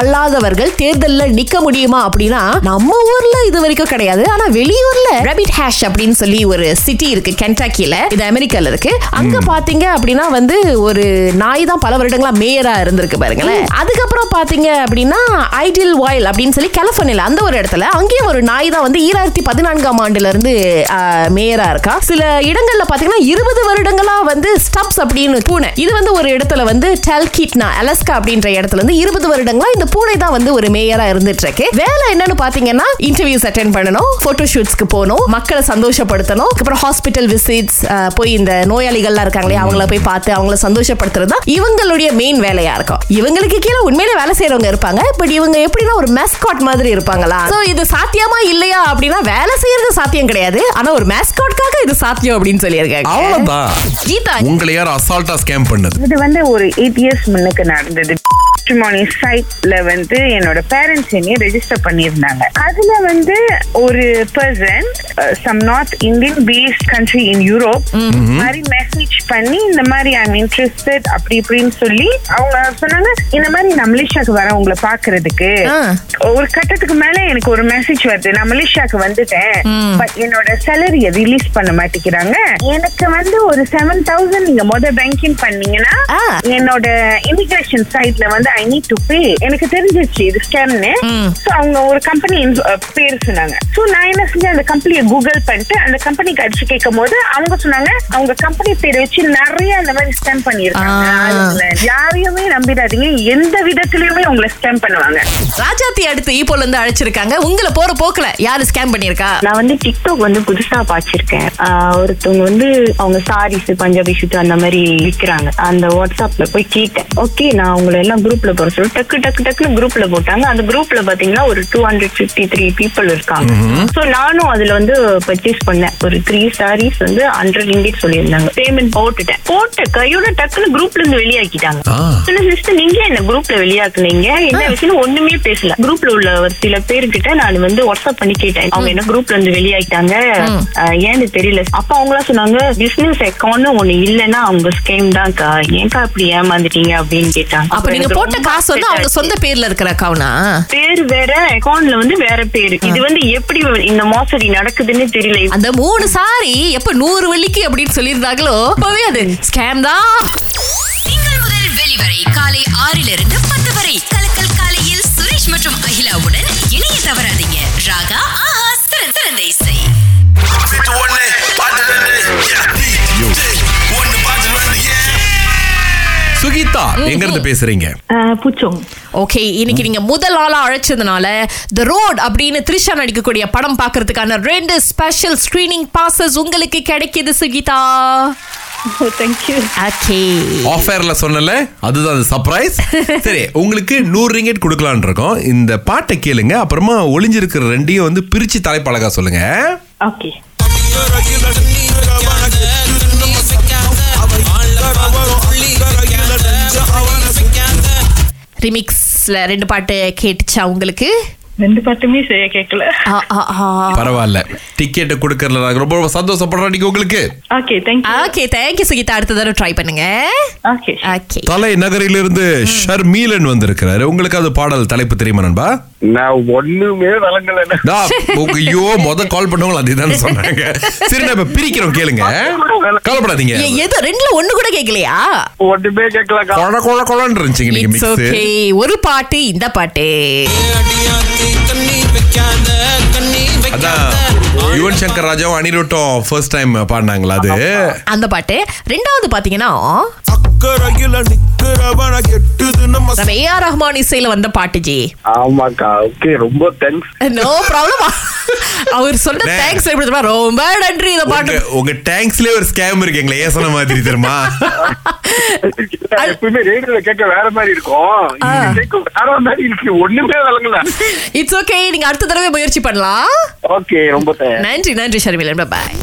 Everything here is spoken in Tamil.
அல்லாதவர்கள் தேர்தல்ல நிக்க முடியுமா அப்படின்னா நம்ம ஊர்ல இது வரைக்கும் கிடையாது. ஆனா வெளியூர்ல ரபிட் ஹேஷ் அப்படின்னு சொல்லி ஒரு சிட்டி இருக்கு கென்டாக்கில இது அமெரிக்கால இருக்கு. அங்க பாத்தீங்க அப்படின்னா வந்து ஒரு நாய் தான் பல வருடங்களா மேயரா இருந்திருக்கு பாருங்களேன். அதுக்கப்புறம் பாத்தீங்க அப்படின்னா ஐடியல் வாயில் அப்படின்னு சொல்லி கலிபோர்னியால அந்த ஒரு இடத்துல அங்கேயும் ஒரு நாய் தான் வந்து ஈராயிரத்தி பதினான்காம் ஆண்டுல இருந்து மேயரா இருக்கா. சில இடங்கள்ல பாத்தீங்கன்னா இருபது வருடங்களா வந்து ஸ்டப்ஸ் அப்படின்னு பூனை. இது வந்து ஒரு இடத்துல வந்து டெல்கிட்னா அலஸ்கா அப்படின்ற இடத்துல இருந்து இருபது வருடங்களா இந்த பூனை தான் வந்து ஒரு மேயரா இருந்துட்டு இருக்கு வேலை என்னன்னு பாத்தீங்கன்னா இன்டர்வியூஸ் அட்டென்ட் பண்ணணும் போட்டோ ஷூட்ஸ்க்கு போகணும் மக்களை சந்தோஷப்படுத்தணும் அப்புறம் ஹாஸ்பிட்டல் விசிட்ஸ் போய் இந்த நோயாளிகள்லாம் இருக்காங்களே அவங்கள போய் பார்த்து அவங்கள சந்தோஷப்படுத்துறது தான் இவங்களுடைய மெயின் வேலையா இருக்கும். இவங்களுக்கு கீழே உண்மையிலே வேலை செய்யறவங்க இருப்பாங்க பட் இவங்க எப்படின்னா ஒரு மேஸ்காட் மாதிரி இருப்பாங்களா? சோ இது சாத்தியமா இல்லையா அப்படின்னா வேலை செய்யறது சாத்தியம் கிடையாது. ஆனா ஒரு மேஸ்காட்காக இது சாத்தியம் அப்படின்னு சொல்லியிருக்காங்க. அவ்வளவுதான். கீதா. உங்களை யார் அசால்ட்டா ஸ்கேம் பண்ணது? இது வந்து ஒரு எயிட் இயர்ஸ் முன்னுக்கு நடந்தது. மேட்ரிமோனி சைட்ல வந்து என்னோட பேரண்ட்ஸ் என்னைய ரெஜிஸ்டர் பண்ணியிருந்தாங்க. அதுல வந்து ஒரு person some north Indian based country in Europe மாதிரி மெசேஜ் பண்ணி இந்த மாதிரி ஐம் இன்ட்ரெஸ்டட் அப்படி இப்படின்னு சொல்லி அவங்க சொன்னாங்க இந்த மாதிரி நான் மலேசியாக்கு வரேன் உங்களை பாக்குறதுக்கு. ஒரு கட்டத்துக்கு மேல எனக்கு ஒரு மெசேஜ் வருது நான் மலேசியாக்கு வந்துட்டேன் பட் என்னோட சேலரிய ரிலீஸ் பண்ண மாட்டேங்கிறாங்க. எனக்கு வந்து ஒரு செவன் தௌசண்ட் நீங்க மொத பேங்கிங் பண்ணீங்கன்னா. என்னோட இமிகிரேஷன் சைட்ல வந்து ஐ நீட் டு பே எனக்கு தெரிஞ்சிருச்சு இது ஸ்கேம்னு சோ அவங்க ஒரு கம்பெனி பேர் சொன்னாங்க. சோ நான் என்ன செஞ்சேன்? அந்த கம்பெனியை கூகுள் பண்ணிட்டு அந்த கம்பெனிக்கு அடிச்சு கேட்கும் போது அவங்க சொன்னாங்க அவங்க கம்பெனி பேரை வச்சு நிறைய அந்த மாதிரி ஸ்கேம். அதுல யாரையுமே நம்பிடாதீங்க. எந்த விதத்திலயுமே உங்களை ஸ்கேம் பண்ணுவாங்க. ராஜாத்தி அடுத்து ஈப்போல இருந்து அழைச்சிருக்காங்க. உங்களை போற போக்குல யாரு ஸ்கேம் பண்ணிருக்கா நான் வந்து டிக்டாக் வந்து புதுசா பாய்ச்சிருக்கேன் ஒருத்தவங்க வந்து அவங்க சாரீஸ் பஞ்சாபி ஷூட் அந்த மாதிரி விற்கிறாங்க அந்த வாட்ஸ்அப்ல போய் கேட்டேன். ஓகே நான் உங்களை எல்லாம் குரூப்ல போற சொல்லி டக்கு டக்கு டக்குன்னு குரூப்ல போட்டாங்க. அந்த குரூப்ல பாத்தீங்கன்னா ஒரு two hundred fifty three people இருக்காங்க சோ நானும் அதுல வந்து பர்ச்சேஸ் பண்ணேன். ஒரு த்ரீ சாரீஸ் வந்து ஹண்ட்ரட் இண்டிட் சொல்லியிருந்தாங்க. பேமெண்ட் போட்டுட்டேன். போட்ட கையோட டக்குன்னு குரூப்ல இருந்து வெளியாக்கிட்டாங்க. சிஸ்டர் நீங்க என்ன குரூப்ல வெளியாக்குனீங்க? என்ன விஷயம் ஒண்ணுமே பேசல. குரூப்ல உள்ள ஒரு சில பேர்கிட்ட நான் வந்து வாட்ஸ்அப் பண்ணி கேட்டேன். அவங்க என்ன குரூப்ல இருந்து வெளியாயிட்டாங்க அஹ், ஏன்னு தெரியல. அப்ப அவங்களா சொன்னாங்க பிசினஸ் அக்கௌண்ட் ஒண்ணு இல்லைன்னா அவங்க ஸ்கேம் தான்க்கா. ஏன்க்கா அப்படி ஏமாந்துட்டீங்க? அப்படின்னு கேட்டாங்க. அப்ப நீங்க போட்ட ரொம்ப காசு வந்து அவங்க சொந்த பேர்ல இருக்கிற அக்கௌண்டா பேர் வேற அக்கௌண்ட்ல வந்து வேற பேரு. இது வந்து எப்படி இந்த மோசடி நடக்குதுன்னு தெரியல. அந்த மூணு சாரி எப்ப நூறு வெள்ளிக்கு அப்படின்னு சொல்லியிருந்தாங்களோ அப்பவே அது ஸ்கேம் தான். திங்கள் முதல் வெளிவரை காலை ஆறிலிருந்து பத்து வரை. சுகிதா எங்க இருந்து பேசுறீங்க? புச்சோங். ஓகே இன்னைக்கு நீங்க முதல் ஆளா அழைச்சதுனால த ரோட் அப்படின்னு த்ரிஷா நடிக்கக்கூடிய படம் பார்க்கிறதுக்கான ரெண்டு ஸ்பெஷல் ஸ்கிரீனிங் பாசஸ் உங்களுக்கு கிடைக்குது சுகிதா. ஆஃபர்ல சொன்னல அதுதான் அது சர்ப்ரைஸ் சரி உங்களுக்கு நூறு ரிங்கெட் கொடுக்கலான் இருக்கோம். இந்த பாட்டை கேளுங்க அப்புறமா ஒளிஞ்சிருக்கிற ரெண்டையும் வந்து பிரிச்சு தலைப்பழகா சொல்லுங்க. ஓகே ரிமிக்ஸ்ல ரெண்டு பாட்டு கேட்டுச்சா உங்களுக்கு? ரெண்டு பாட்டுமே சரியா கேட்கல ஆ, ஆ, ஆ. பரவாயில்ல. டிக்கெட் கொடுக்கறதுல நாங்க ரொம்ப ரொம்ப சந்தோஷப்படுறோம் உங்களுக்கு. ஓகே தேங்க்யூ ஓகே சுகிதா அடுத்த தடவை ட்ரை பண்ணுங்க. ஓகே ஓகே தலை நகரிலிருந்து ஷர்மீலன் வந்திருக்கிறாரு. உங்களுக்கு அது பாடல் தலைப்பு தெரியுமா நண்பா? நான் ஒண்ணுமே ஐயோ முத கால் பண்ணவங்க அதுதான் சொன்னாங்க. சரி பிரிக்கிறோம் கேளுங்க. கவலைப்படாதீங்க. ஏ, எது ரெண்டுல ஒண்ணு கூட கேட்கலையா ஒண்ணுமே கேட்கலக்கா கொழ கொழ கொழன்னு இருந்துச்சு ஒரு பாட்டு இந்த பாட்டு. யுவன் சங்கர் ராஜாவும் அனிருட்டும் ஃபர்ஸ்ட் டைம் பாடினாங்களா அது? அந்த பாட்டு. ரெண்டாவது பாத்தீங்கன்னா அக்கறையில நிக்கிறவன கெட்டுது நம்ம ஏ ஆர் ரஹ்மான் இசையில வந்த பாட்டு ஜி. ஆமாக்கா ஓகே ரொம்ப தேங்க்ஸ் நோ ப்ராப்ளம் அவர் சொன்ன டே. தேங்க்ஸ் எப்படி தெரியுமா? ரொம்ப நன்றி இந்த பாட்டு. உங்க டேங்க்ஸ்லயே ஒரு ஸ்கேம் இருக்கு எங்களை ஏசன மாதிரி தெரியுமா? எப்பவுமே ரேடியோல கேட்க வேற மாதிரி இருக்கும். இது கேட்க வேற மாதிரி இருக்கு. ஒண்ணுமே விளங்கல. இட்ஸ் ஓகே நீங்க அடுத்த தடவை முயற்சி பண்ணலாம். ஓகே ரொம்ப நன்றி நன்றி ஷர்மிலன் பாய்